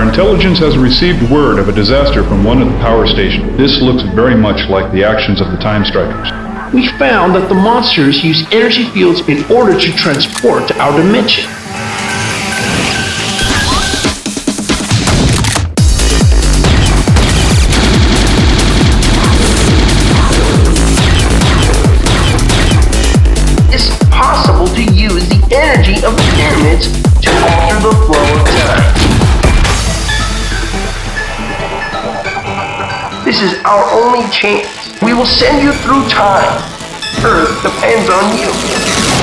intelligence has received word of a disaster from one of the power stations. This looks very much like the actions of the Time Strikers. We found that the monsters use energy fields in order to transport to our dimension. This is our only chance. We will send you through time. Earth depends on you.